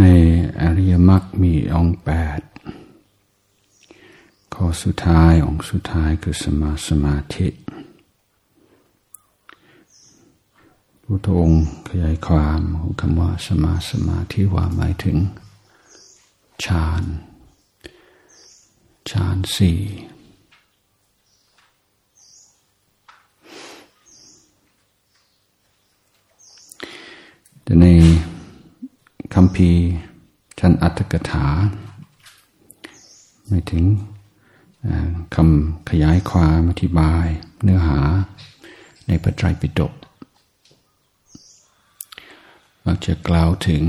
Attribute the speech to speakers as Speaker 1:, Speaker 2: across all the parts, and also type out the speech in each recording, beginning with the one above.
Speaker 1: ในอริยมรรคมีองค์แปดข้อสุดท้ายองค์สุดท้ายคือสมาสมาธิพุทธองค์ขยายความของคำว่าสมาสมาธิว่าหมายถึงฌานฌานสี่แต่ในคำ พีชั้นอัตถกถา ไม่ถึงคำขยายความอธิบายเนื้อหาในพระไตรปิฎกเราจะกล่าวถึง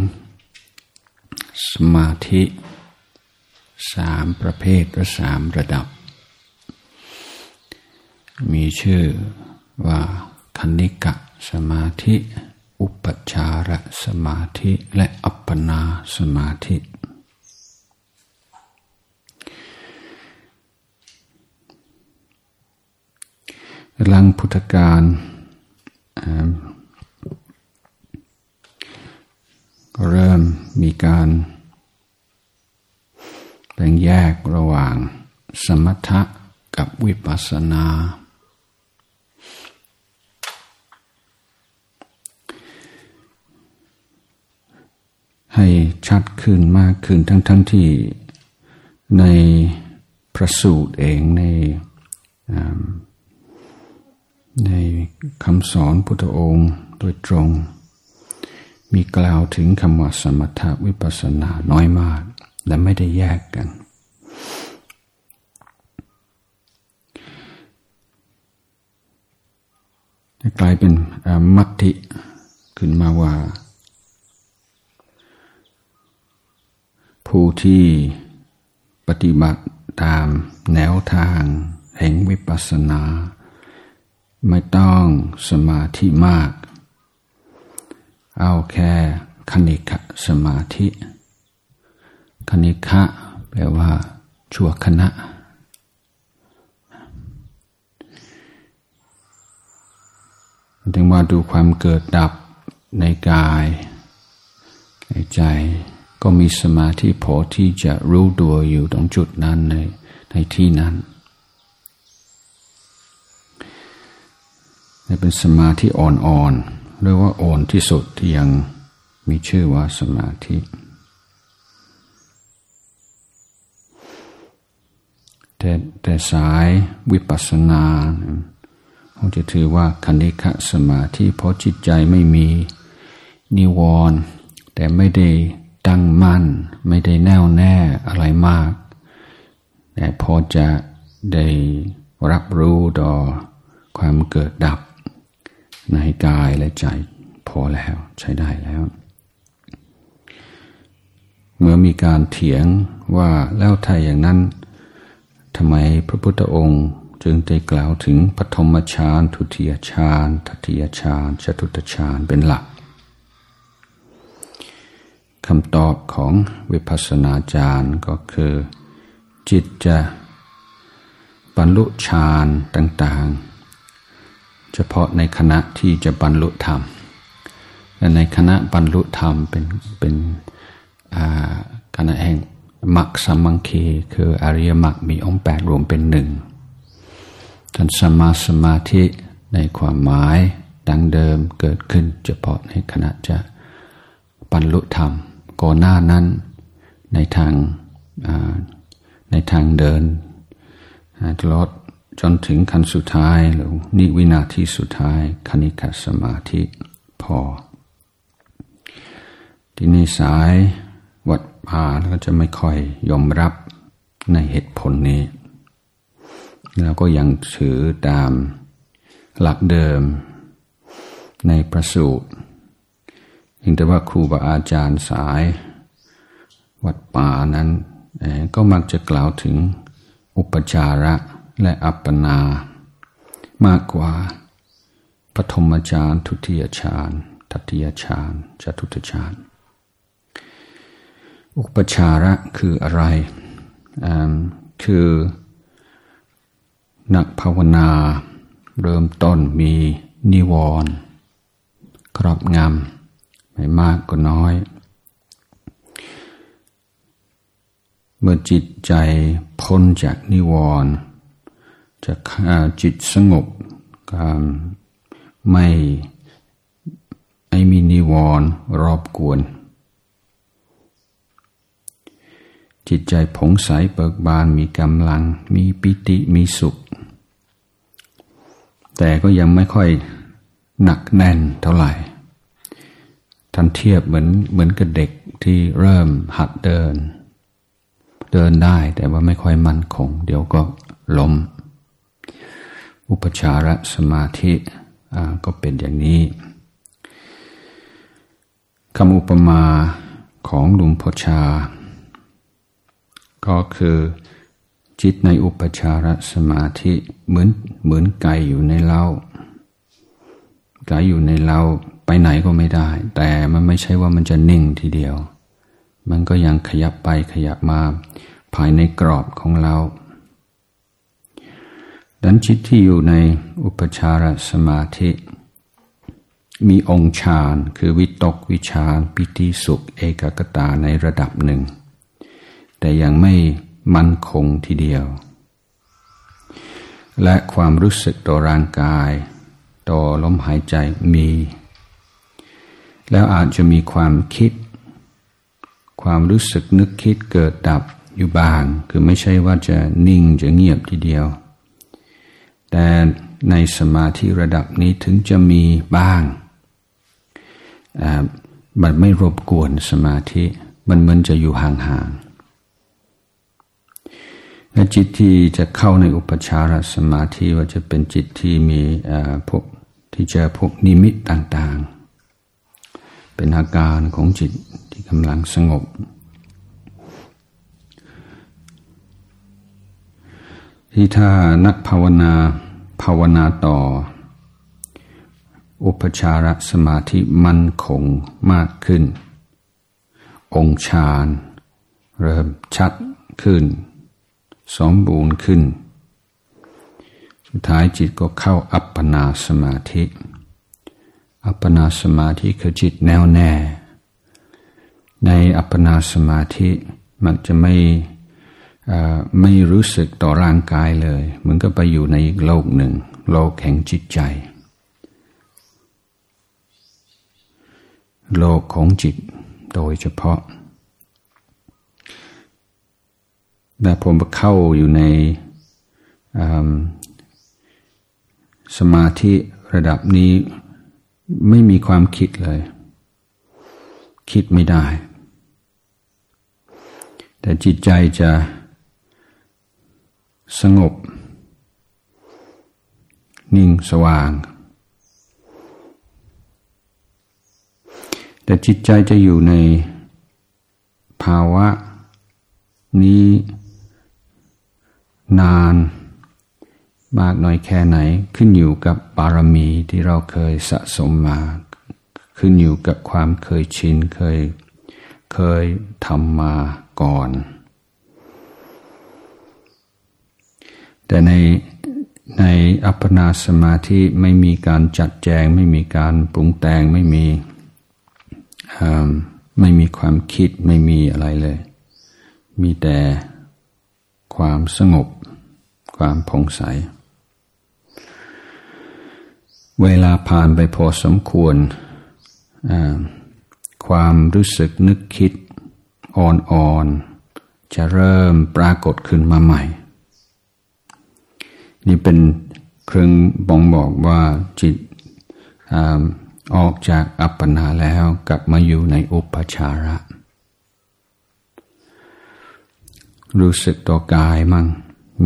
Speaker 1: สมาธิสามประเภทและสามระดับ มีชื่อว่าคณิกะสมาธิ อุปจารสมาธิและอัปปนาสมาธิ หลังพุทธกาลเริ่มมีการแบ่งแยกระหว่างสมถะกับวิปัสสนา ให้ชัดขึ้นมากขึ้นทั้งทั้งที่ในพระสูตรเองในในคำสอนพุทธองค์โดยตรง มีกล่าวถึงคำว่าสมถะวิปัสสนาน้อยมาก และไม่ได้แยกกัน กลายเป็นมัติขึ้นมาว่า ผู้ที่ปฏิบัติตามแนวทางแห่งวิปัสสนา ไม่ต้องสมาธิมาก เอาแค่คณิกะสมาธิคณิกะแปลว่า ชั่วคณะ ถึงมาดูความเกิดดับในกาย ในใจ ก็มีสมาธิพอที่จะรู้ตัวอยู่ตรงจุดนั้นในในที่นั้นเป็นสมาธิอ่อนๆหรือว่าอ่อนที่สุดที่ยังมีชื่อว่าสมาธิ แต่แต่สายวิปัสสนาเขาจะถือว่าคณิกะสมาธิเพราะจิตใจไม่มีนิวรณ์แต่ไม่ได้ ตั้งมั่น ไม่ได้แน่วแน่อะไรมาก แต่พอจะได้รับรู้ต่อความเกิดดับ ในกายและใจพอแล้วใช้ได้แล้ว เมื่อมีการเถียงว่าแล้วถ้าอย่างนั้นทำไมพระพุทธองค์จึงได้กล่าวถึงปฐมฌานทุติยฌานตติยฌานจตุตฌานเป็นหลัก คำตอบของวิปัสสนาจารย์ก็คือ จิตจะบรรลุฌานต่างๆ เฉพาะในขณะที่จะบรรลุธรรมและในขณะบรรลุธรรมเป็นเป็นขณะแห่งมรรคสัมมังคีคืออริยมรรคมีองค์แปดรวมเป็นหนึ่งท่านสมาสมาธิในความหมายดังเดิมเกิดขึ้นเฉพาะในขณะจะบรรลุธรรม ก่อนหน้านั้น ในทางในทางเดินตลอดจนถึงขั้นสุดท้ายหรือนิวินาทีสุดท้ายคณิกสมาธิพอ ที่นี่สายวัดป่าก็จะไม่ค่อยยอมรับในเหตุผลนี้ แล้วก็ยังถือตามหลักเดิมในประสูตร ยิ่งแต่ว่าครูบาอาจารย์สายวัดป่านั้นก็มักจะกล่าวถึงอุปจาระและอัปปนา มากกว่าปฐมฌานทุติยฌานทัติยฌานจตุตฌานอุปจาระคืออะไร คือนักภาวนา เริ่มต้นมีนิวรณ์ครอบงำ ไม่มากก็น้อย เมื่อจิตใจพ้นจากนิวรณ์จะจิตสงบการไม่ไม่มีนิวรณ์รอบกวน จิตใจผงใสเบิกบานมีกำลัง มีปิติมีสุข แต่ก็ยังไม่ค่อยหนักแน่นเท่าไหร่ ท่านเทียบเหมือนเหมือนกับเด็กที่เริ่มหัดเดิน เดินได้แต่ว่าไม่ค่อยมั่นคง เดี๋ยวก็ล้ม อุปจารสมาธิก็เป็นอย่างนี้คำอุปมาของหลวงพ่อชา ก็คือจิตในอุปจารสมาธิเหมือนเหมือนไก่อยู่ในเล้าไก่อยู่ในเล้า ไปไหนก็ไม่ได้ แต่มันไม่ใช่ว่ามันจะนิ่งทีเดียว มันก็ยังขยับไปขยับมาภายในกรอบของเรา ดังจิตที่อยู่ในอุปจารสมาธิ มีองค์ฌานคือวิตกวิชานปิติสุขเอกกตาในระดับหนึ่ง แต่ยังไม่มั่นคงทีเดียว และความรู้สึกต่อร่างกาย ต่อลมหายใจมี แล้วอาจจะมีความคิด ความรู้สึกนึกคิดเกิดดับอยู่บ้าง คือไม่ใช่ว่าจะนิ่งจะเงียบทีเดียว แต่ในสมาธิระดับนี้ถึงจะมีบ้างมันไม่รบกวนสมาธิ มันเหมือนจะอยู่ห่างๆและจิตที่จะเข้าในอุปชารสมาธิว่าจะเป็นจิตที่มีพวกที่เจอพวกนิมิตต่างๆ เป็นอาการของจิตที่กำลังสงบ ที่ถ้านักภาวนาภาวนาต่อ อุปชารสมาธิมั่นคงมากขึ้น องค์ฌานเริ่มชัดขึ้น สมบูรณ์ขึ้น สุดท้ายจิตก็เข้าอัปปนาสมาธิ อัปปนาสมาธิคือจิตแน่วแน่ ในอัปปนาสมาธิมันจะไม่ไม่รู้สึกต่อร่างกายเลย มันก็ไปอยู่ในอีกโลกหนึ่ง โลกแห่งจิตใจ โลกของจิตโดยเฉพาะแต่ผมเข้าอยู่ในสมาธิระดับนี้ ไม่มีความคิดเลย คิดไม่ได้ แต่จิตใจจะสงบ นิ่งสว่าง แต่จิตใจจะอยู่ในภาวะนี้นาน มากน้อยแค่ไหนขึ้นอยู่กับบารมีที่เราเคยสะสมมา ขึ้นอยู่กับความเคยชินเคยเคยทำมาก่อน แต่ในในอัปปนาสมาธิไม่มีการจัดแจง ไม่มีการปรุงแต่งไม่มีไม่มีความคิดไม่มีอะไรเลย มีแต่ความสงบ ความผ่องใส เวลาผ่านไปพอสมควร ความรู้สึกนึกคิดอ่อนๆ จะเริ่มปรากฏขึ้นมาใหม่ นี่เป็นเครื่องบ่งบอกว่าจิตออกจากอัปปนาแล้วกลับมาอยู่ในอุปชาระ รู้สึกตัวกายมั่ง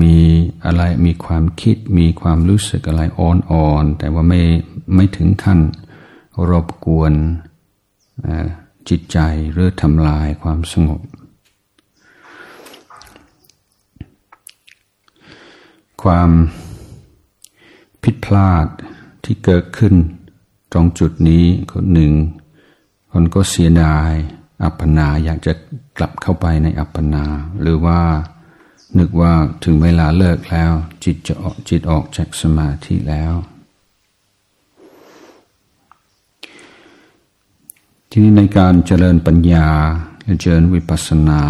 Speaker 1: มีอะไรมีความคิดมีความรู้สึกอะไรอ่อนๆแต่ว่าไม่ไม่ถึงขั้นรบกวนจิตใจหรือทำลายความสงบ ความผิดพลาดที่เกิดขึ้นตรงจุดนี้คนหนึ่ง คนก็เสียดาย อัปปนาอยากจะกลับเข้าไปในอัปปนา หรือว่า นึกว่าถึงเวลาเลิกแล้ว จิตจะออกจิตออกจากสมาธิแล้ว ทีนี้ในการเจริญปัญญาเจริญวิปัสสนา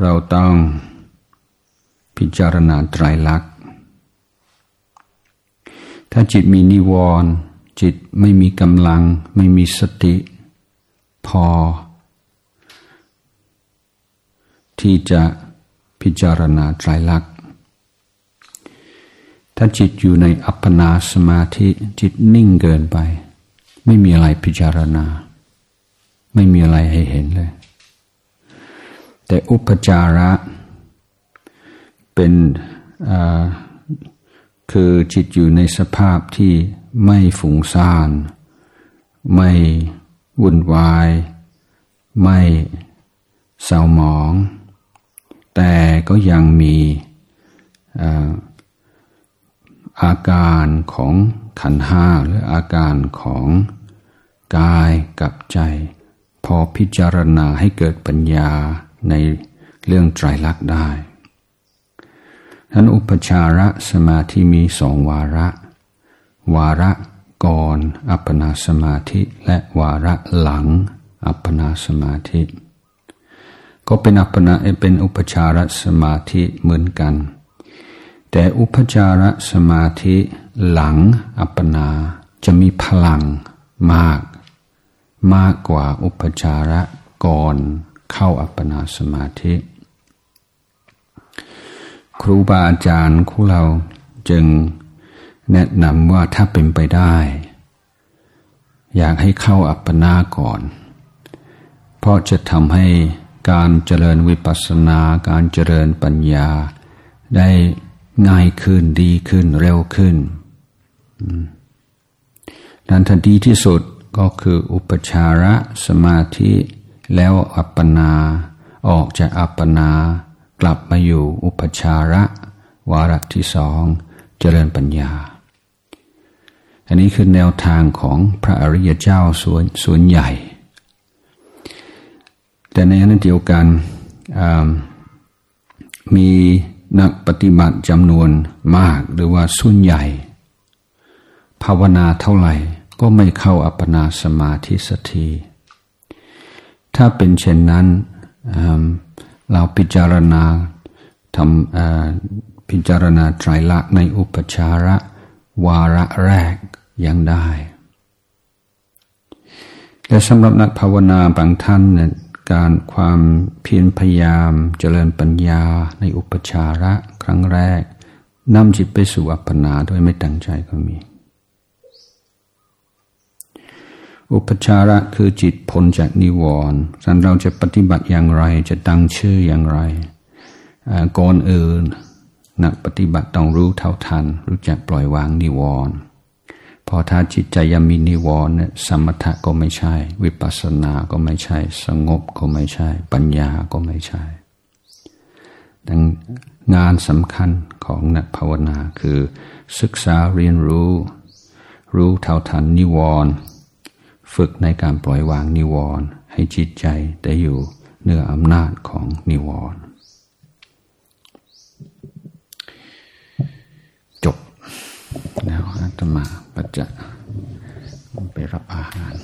Speaker 1: เราต้องพิจารณาไตรลักษณ์ ถ้าจิตมีนิวรณ์จิตไม่มีกำลัง ไม่มีสติ พอ ที่จะพิจารณาไตรลักษณ์ถ้าจิตอยู่ในอัปปนาสมาธิจิตนิ่งเกินไป ไม่มีอะไรพิจารณา ไม่มีอะไรให้เห็นเลย แต่อุปจาระเป็นคือจิตอยู่ในสภาพที่ไม่ฝุ่งซ่าน ไม่วุ่นวาย ไม่เศร้าหมอง แต่ก็ยังมีอาการของขันห้าหรืออาการของกายกับใจ พอพิจารณาให้เกิดปัญญาในเรื่องไตรลักษณ์ได้นั้นอุปชาระสมาธิมีสองวาระ วาระก่อนอัปปนาสมาธิและวาระหลังอัปปนาสมาธิ ก็เป็นอัปปนาเป็นอุปชารสมาธิเหมือนกัน แต่อุปจารสมาธิหลังอัปปนาจะมีพลังมาก มากกว่าอุปจาระก่อนเข้าอัปปนาสมาธิ ครูบาอาจารย์ของเราจึงแนะนำว่าถ้าเป็นไปได้ อยากให้เข้าอัปปนาก่อน เพราะจะทำให้ การเจริญวิปัสสนาการเจริญปัญญา ได้ง่ายขึ้นดีขึ้นเร็วขึ้นดังทันดีที่สุดก็คืออุปชาระสมาธิแล้วอัปปนา ออกจากอัปปนา กลับมาอยู่อุปชาระวาระที่สองเจริญปัญญา อันนี้คือแนวทางของพระอริยเจ้าส่วนส่วนใหญ่ แต่ในขณะเดียวกันมีนักปฏิบัติจำนวนมากหรือว่าส่วนใหญ่ ภาวนาเท่าไหร่ก็ไม่เข้าอัปปนาสมาธิสักทีถ้าเป็นเช่นนั้นเราพิจารณาทำพิจารณาไตรลักษณ์ในอุปชาระวาระแรกยังได้ และสำหรับนักภาวนาบางท่านเนี่ย การความเพียรพยายามเจริญปัญญาในอุปชาระครั้งแรกนำจิตไปสู่อัปปนาโดยไม่ตั้งใจก็มี อุปชาระคือจิตพ้นจากนิวรณ์สันเราจะปฏิบัติอย่างไรจะตั้งชื่ออย่างไรก่อนอื่นนักปฏิบัติต้องรู้เท่าทัน รู้จักปล่อยวางนิวรณ์ พอถ้าจิตใจยังมีนิวรณ์เนี่ยสมถะก็ไม่ใช่ วิปัสสนาก็ไม่ใช่ สงบก็ไม่ใช่ ปัญญาก็ไม่ใช่ดังงานสำคัญของนักภาวนาคือศึกษาเรียนรู้ รู้เท่าทันนิวรณ์ฝึกในการปล่อยวางนิวรณ์ให้จิตใจได้อยู่เหนืออำนาจของนิวรณ์จบ แล้วอาตมาก็จะไปรับอาหาร